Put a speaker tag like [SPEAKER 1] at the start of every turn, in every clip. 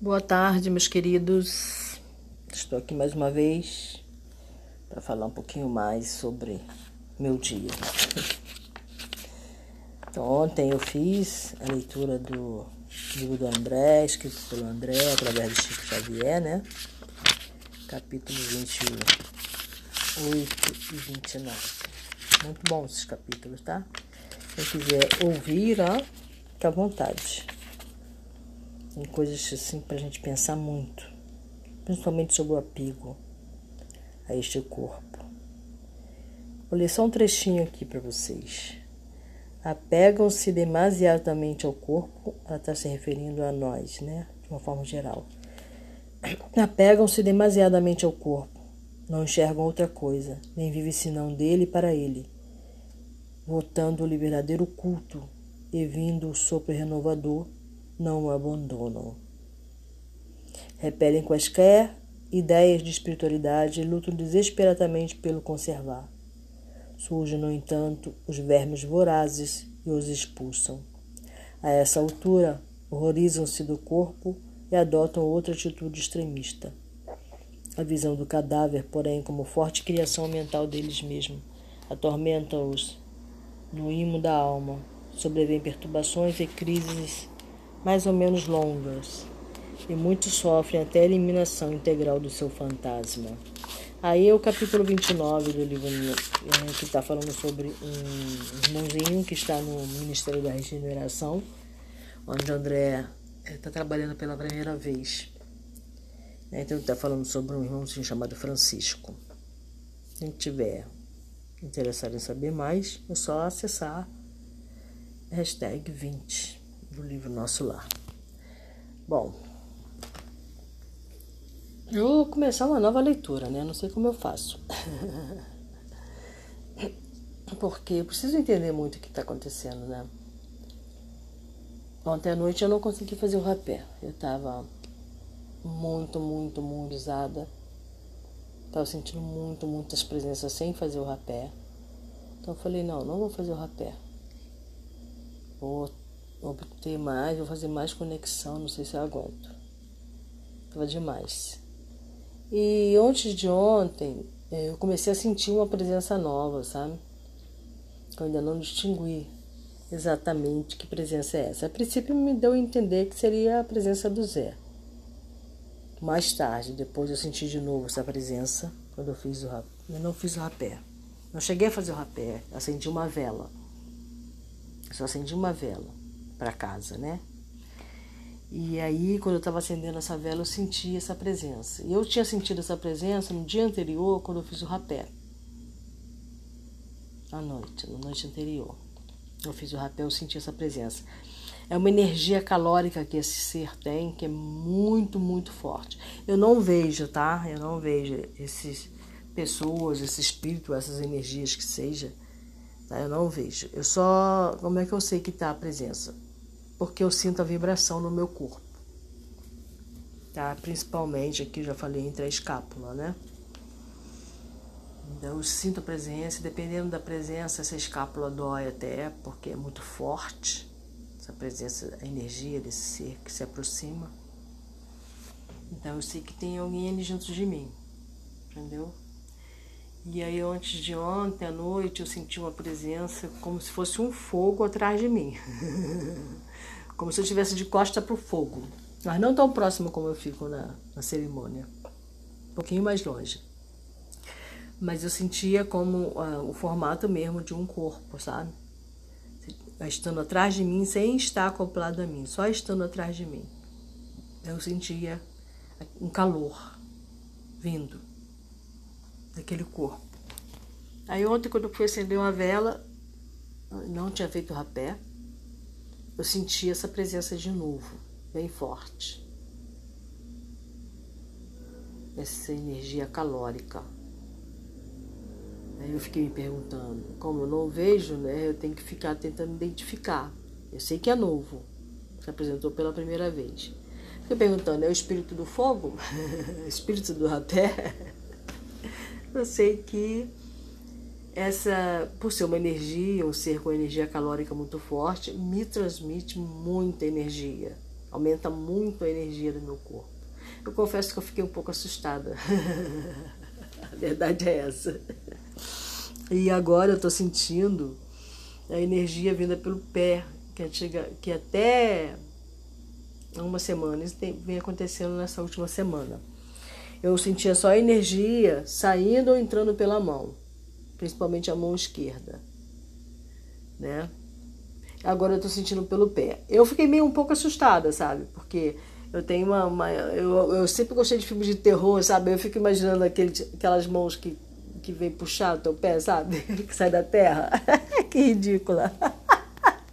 [SPEAKER 1] Boa tarde, meus queridos. Estou aqui mais uma vez para falar um pouquinho mais sobre meu dia. Então, ontem eu fiz a leitura do livro do André, escrito pelo André, através do Chico Xavier, né? Capítulo 28 e 29. Muito bom esses capítulos, tá? Quem quiser ouvir, ó, fica à vontade. Tem coisas assim pra gente pensar muito, principalmente sobre o apego a este corpo. Vou ler só um trechinho aqui para vocês. Apegam-se demasiadamente ao corpo, ela está se referindo a nós, né? De uma forma geral. Apegam-se demasiadamente ao corpo, não enxergam outra coisa, nem vivem senão dele e para ele, votando-lhe verdadeiro culto e vindo o sopro renovador não o abandonam. Repelem quaisquer ideias de espiritualidade e lutam desesperadamente pelo conservar. Surgem, no entanto, os vermes vorazes e os expulsam. A essa altura, horrorizam-se do corpo e adotam outra atitude extremista. A visão do cadáver, porém, como forte criação mental deles mesmos, atormenta-os no imo da alma. Sobrevêm perturbações e crises mais ou menos longas, e muitos sofrem até a eliminação integral do seu fantasma. Aí é o capítulo 29 do livro é, que está falando sobre um irmãozinho que está no Ministério da Regeneração, onde André está trabalhando pela primeira vez. Então está falando sobre um irmãozinho chamado Francisco. Quem tiver interessado em saber mais, é só acessar hashtag 20 do livro Nosso Lar. Bom, eu vou começar uma nova leitura, né? Não sei como eu faço. Porque eu preciso entender muito o que está acontecendo, né? Ontem à noite eu não consegui fazer o rapé. Eu estava muito, muito, muito usada. Estava sentindo muito, muitas presenças sem fazer o rapé. Então eu falei, não, não vou fazer o rapé. Vou obter mais, vou fazer mais conexão, não sei se eu aguento. Tava demais. E antes de ontem, eh, eu comecei a sentir uma presença nova, sabe? Eu ainda não distingui exatamente que presença é essa. A princípio me deu a entender que seria a presença do Zé. Mais tarde, depois eu senti de novo essa presença quando eu fiz o rapé. Eu não fiz o rapé. Não cheguei a fazer o rapé, acendi uma vela. Só acendi uma vela para casa, né? E aí, quando eu estava acendendo essa vela, eu senti essa presença. E eu tinha sentido essa presença no dia anterior, quando eu fiz o rapé. À noite, na noite anterior. Eu fiz o rapé, eu senti essa presença. É uma energia calórica que esse ser tem, que é muito, muito forte. Eu não vejo, tá? Eu não vejo esses pessoas, esse espírito, essas energias que seja. Tá? Eu não vejo. Eu só. Como é que eu sei que está a presença? Porque eu sinto a vibração no meu corpo. Tá? Principalmente aqui, já falei, entre a escápula, né? Então, eu sinto a presença, dependendo da presença, essa escápula dói até, porque é muito forte, essa presença, a energia desse ser que se aproxima. Então, eu sei que tem alguém ali junto de mim, entendeu? E aí, antes de ontem à noite, eu senti uma presença como se fosse um fogo atrás de mim. como se eu estivesse de costa para o fogo. Mas não tão próximo como eu fico na, na cerimônia. Um pouquinho mais longe. Mas eu sentia como uh, o formato mesmo de um corpo, sabe? Estando atrás de mim, sem estar acoplado a mim, só estando atrás de mim. Eu sentia um calor vindo daquele corpo. Aí ontem, quando eu fui acender uma vela, não tinha feito rapé, eu senti essa presença de novo, bem forte. Essa energia calórica. Aí eu fiquei me perguntando, como eu não vejo, né? Eu tenho que ficar tentando identificar. Eu sei que é novo, se apresentou pela primeira vez. Fiquei perguntando, é o espírito do fogo? espírito do rapé? Eu sei que essa, por ser uma energia, um ser com energia calórica muito forte, me transmite muita energia. Aumenta muito a energia do meu corpo. Eu confesso que eu fiquei um pouco assustada. a verdade é essa. E agora eu estou sentindo a energia vinda pelo pé, que, antiga, que até uma semana, isso tem, vem acontecendo nessa última semana. Eu sentia só a energia saindo ou entrando pela mão, principalmente a mão esquerda, né? Agora eu tô sentindo pelo pé. Eu fiquei meio um pouco assustada, sabe? Porque eu tenho uma. uma eu, eu sempre gostei de filmes de terror, sabe? Eu fico imaginando aquele, aquelas mãos que que vem puxar o teu pé, sabe? Que sai da terra. que ridícula.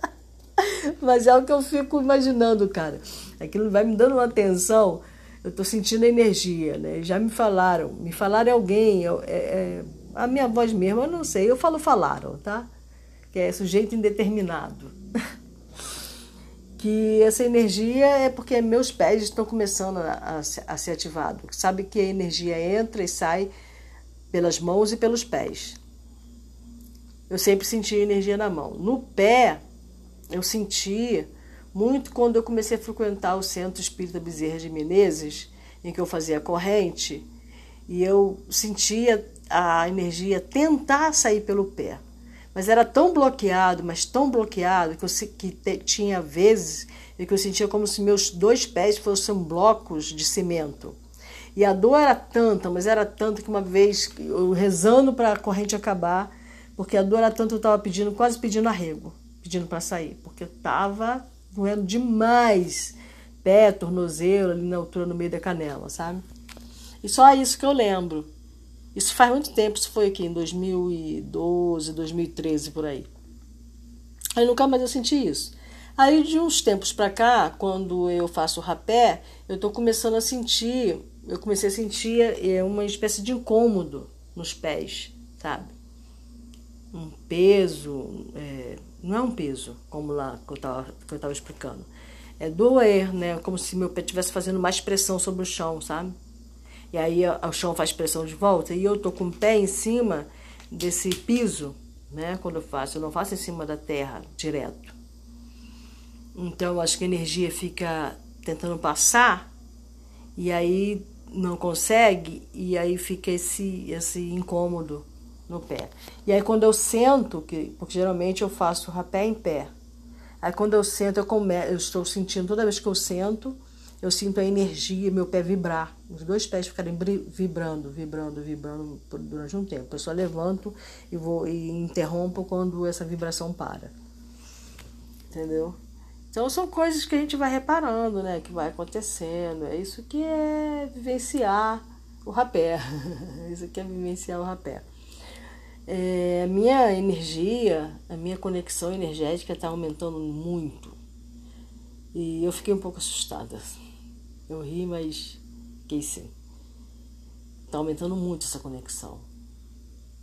[SPEAKER 1] Mas é o que eu fico imaginando, cara. Aquilo vai me dando uma atenção. Eu tô sentindo energia, né? Já me falaram, me falaram alguém, eu, é, é, a minha voz mesmo, eu não sei. Eu falo falaram, tá? Que é sujeito indeterminado. que essa energia é porque meus pés estão começando a, a, a ser ativados. Sabe que a energia entra e sai pelas mãos e pelos pés. Eu sempre senti energia na mão. No pé, eu senti muito quando eu comecei a frequentar o Centro Espírita Bezerra de Menezes, em que eu fazia corrente, e eu sentia a energia tentar sair pelo pé. Mas era tão bloqueado, mas tão bloqueado, que, eu, que te, tinha vezes em que eu sentia como se meus dois pés fossem blocos de cimento. E a dor era tanta, mas era tanta que uma vez, eu rezando para a corrente acabar, porque a dor era tanta, eu estava pedindo, quase pedindo arrego, pedindo para sair, porque eu estava doendo demais, pé, tornozelo, ali na altura, no meio da canela, sabe? E só isso que eu lembro. Isso faz muito tempo, isso foi aqui em 2012, 2013, por aí. Aí nunca mais eu senti isso. Aí de uns tempos para cá, quando eu faço rapé, eu estou começando a sentir eu comecei a sentir é, uma espécie de incômodo nos pés, sabe? Um peso, é, não é um peso, como lá que eu estava explicando. É doer, né? Como se meu pé estivesse fazendo mais pressão sobre o chão, sabe? E aí o chão faz pressão de volta e eu tô com o pé em cima desse piso, né? Quando eu faço, eu não faço em cima da terra direto. Então acho que a energia fica tentando passar e aí não consegue e aí fica esse esse incômodo no pé. E aí quando eu sento, que porque geralmente eu faço rapé em pé. Aí quando eu sento, eu, come, eu estou sentindo toda vez que eu sento, eu sinto a energia, meu pé vibrar, os dois pés ficarem vibrando, vibrando, vibrando durante um tempo. Eu só levanto e vou e interrompo quando essa vibração para. Entendeu? Então são coisas que a gente vai reparando, né? Que vai acontecendo. É isso que é vivenciar o rapé. isso que é vivenciar o rapé. É, a minha energia, a minha conexão energética está aumentando muito. E eu fiquei um pouco assustada. Eu ri, mas fiquei sim. Está aumentando muito essa conexão.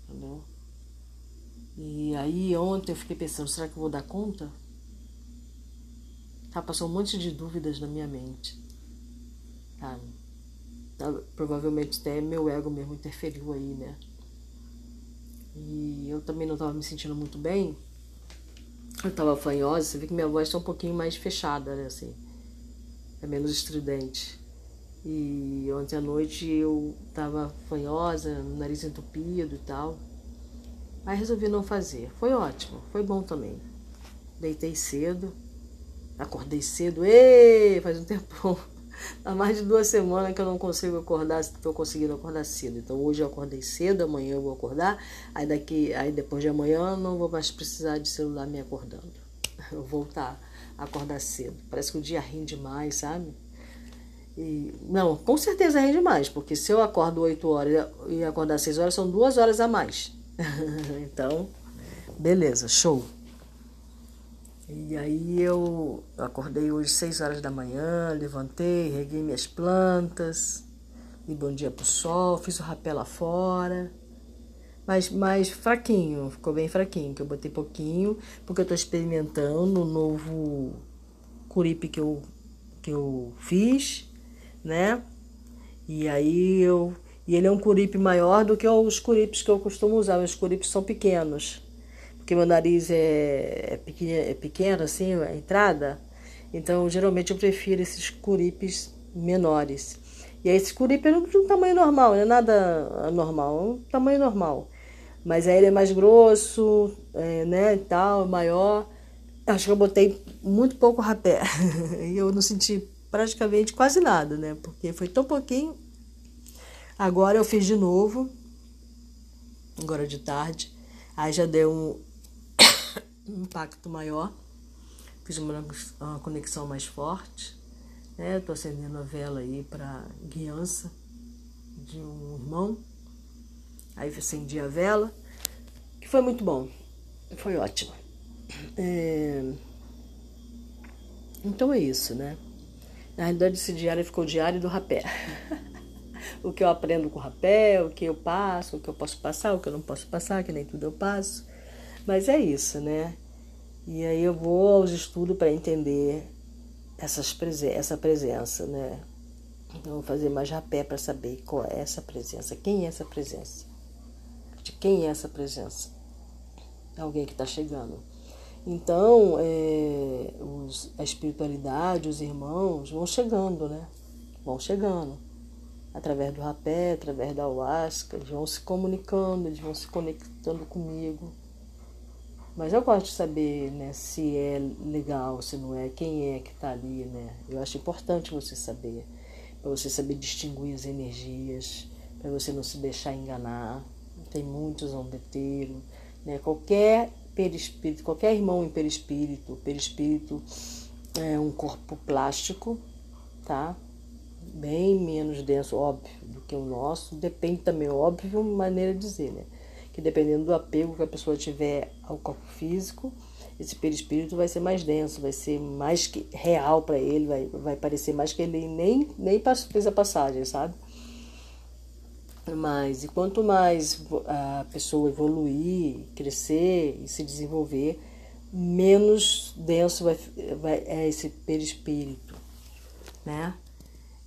[SPEAKER 1] Entendeu? E aí ontem eu fiquei pensando, será que eu vou dar conta? Tá, passou um monte de dúvidas na minha mente. Tá? tá? Provavelmente até meu ego mesmo interferiu aí, né? E eu também não estava me sentindo muito bem. Eu estava fanhosa, você vê que minha voz está um pouquinho mais fechada, né? Assim, é menos estridente. E ontem à noite eu estava fanhosa, nariz entupido e tal. Aí resolvi não fazer. Foi ótimo, foi bom também. Deitei cedo Acordei cedo, e faz um tempo. Há mais de duas semanas que eu não consigo acordar, estou conseguindo acordar cedo. Então hoje eu acordei cedo, amanhã eu vou acordar, aí daqui, aí depois de amanhã não vou mais precisar de celular me acordando. Eu vou voltar acordar cedo. Parece que o dia rende mais, sabe? E, não, com certeza rende mais, porque se eu acordo 8 horas e acordar 6 horas, são duas horas a mais. então, beleza, show. E aí eu acordei hoje seis horas da manhã, levantei, reguei minhas plantas, e bom dia pro sol, fiz o rapé lá fora. Mas mais fraquinho, ficou bem fraquinho, que eu botei pouquinho, porque eu tô experimentando o novo curipe que eu, que eu fiz, né? E aí eu. E ele é um curipe maior do que os curipes que eu costumo usar. Meus curipes são pequenos porque meu nariz é, é, pequeno, é pequeno assim, a entrada, Então, geralmente eu prefiro esses curipes menores. E aí, esse curipe é de um tamanho normal, não é nada anormal, é um tamanho normal. Mas aí ele é mais grosso, é, né, tal, maior. Acho que eu botei muito pouco rapé. e eu não senti praticamente quase nada, né? Porque foi tão pouquinho. Agora eu fiz de novo, agora de tarde. Aí já deu um impacto maior. Fiz uma, uma conexão mais forte. Né? Tô acendendo a vela aí para guiança de um irmão. Aí acendi a vela, que foi muito bom. Foi ótimo. É... Então é isso, né? Na realidade, esse diário ficou o diário do rapé. o que eu aprendo com o rapé, o que eu passo, o que eu posso passar, o que eu não posso passar, que nem tudo eu passo. Mas é isso, né? E aí eu vou aos estudos para entender essas presen essa presença, né? Então, vou fazer mais rapé para saber qual é essa presença, quem é essa presença, de quem é essa presença. Alguém que está chegando. Então, é, os, a espiritualidade, os irmãos vão chegando, né? Vão chegando. Através do rapé, através da ayahuasca, eles vão se comunicando, eles vão se conectando comigo. Mas eu gosto de saber né, se é legal, se não é, quem é que está ali, né? Eu acho importante você saber, para você saber distinguir as energias, para você não se deixar enganar. Tem muitos zombeteiros, né? Qualquer perispírito, qualquer irmão em perispírito, perispírito é um corpo plástico, tá? Bem menos denso, óbvio, do que o nosso. Depende também, óbvio, maneira de dizer, né? Que dependendo do apego que a pessoa tiver ao corpo físico, esse perispírito vai ser mais denso, vai ser mais real para ele, vai, vai parecer mais que ele nem, nem fez a passagem, sabe? Mas e quanto mais a pessoa evoluir, crescer e se desenvolver, menos denso vai, vai, é esse perispírito, né?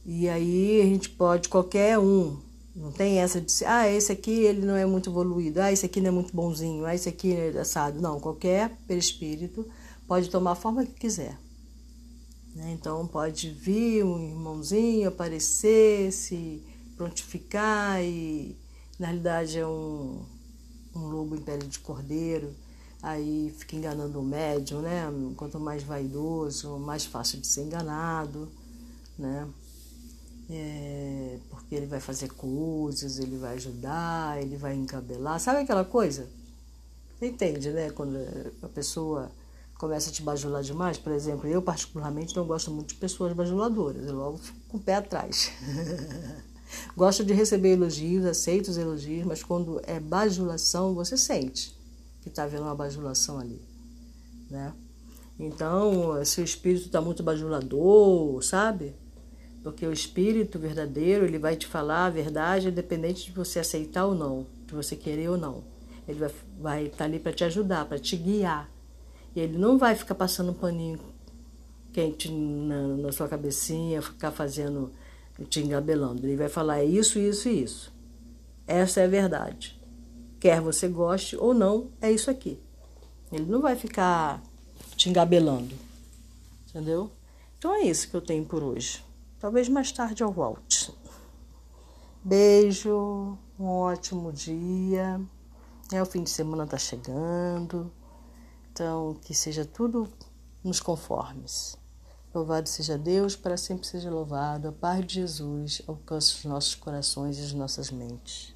[SPEAKER 1] E aí a gente pode, qualquer um, não tem essa de ah, esse aqui ele não é muito evoluído, ah, esse aqui não é muito bonzinho, ah, esse aqui é assado. Não, qualquer perispírito pode tomar a forma que quiser. Né? Então pode vir um irmãozinho aparecer, se prontificar e na realidade é um, um lobo em pele de cordeiro, aí fica enganando o médium, né? Quanto mais vaidoso, mais fácil de ser enganado, né? É, porque ele vai fazer coisas, ele vai ajudar, ele vai encabelar, sabe aquela coisa? Entende, né? Quando a pessoa começa a te bajular demais, por exemplo, eu particularmente não gosto muito de pessoas bajuladoras, eu logo fico com o pé atrás. Gosto de receber elogios, aceito os elogios, mas quando é bajulação, você sente que está havendo uma bajulação ali, né? Então, se o espírito está muito bajulador, sabe? Porque o espírito verdadeiro, ele vai te falar a verdade independente de você aceitar ou não, de você querer ou não. Ele vai estar vai tá ali para te ajudar, para te guiar. E ele não vai ficar passando um paninho quente na, na sua cabecinha, ficar fazendo te engabelando. Ele vai falar é isso, isso e isso. Essa é a verdade. Quer você goste ou não, é isso aqui. Ele não vai ficar te engabelando. Entendeu? Então é isso que eu tenho por hoje. Talvez mais tarde eu volte. Beijo, um ótimo dia. É, o fim de semana está chegando. Então, que seja tudo nos conformes. Louvado seja Deus, para sempre seja louvado. A paz de Jesus alcance os nossos corações e as nossas mentes.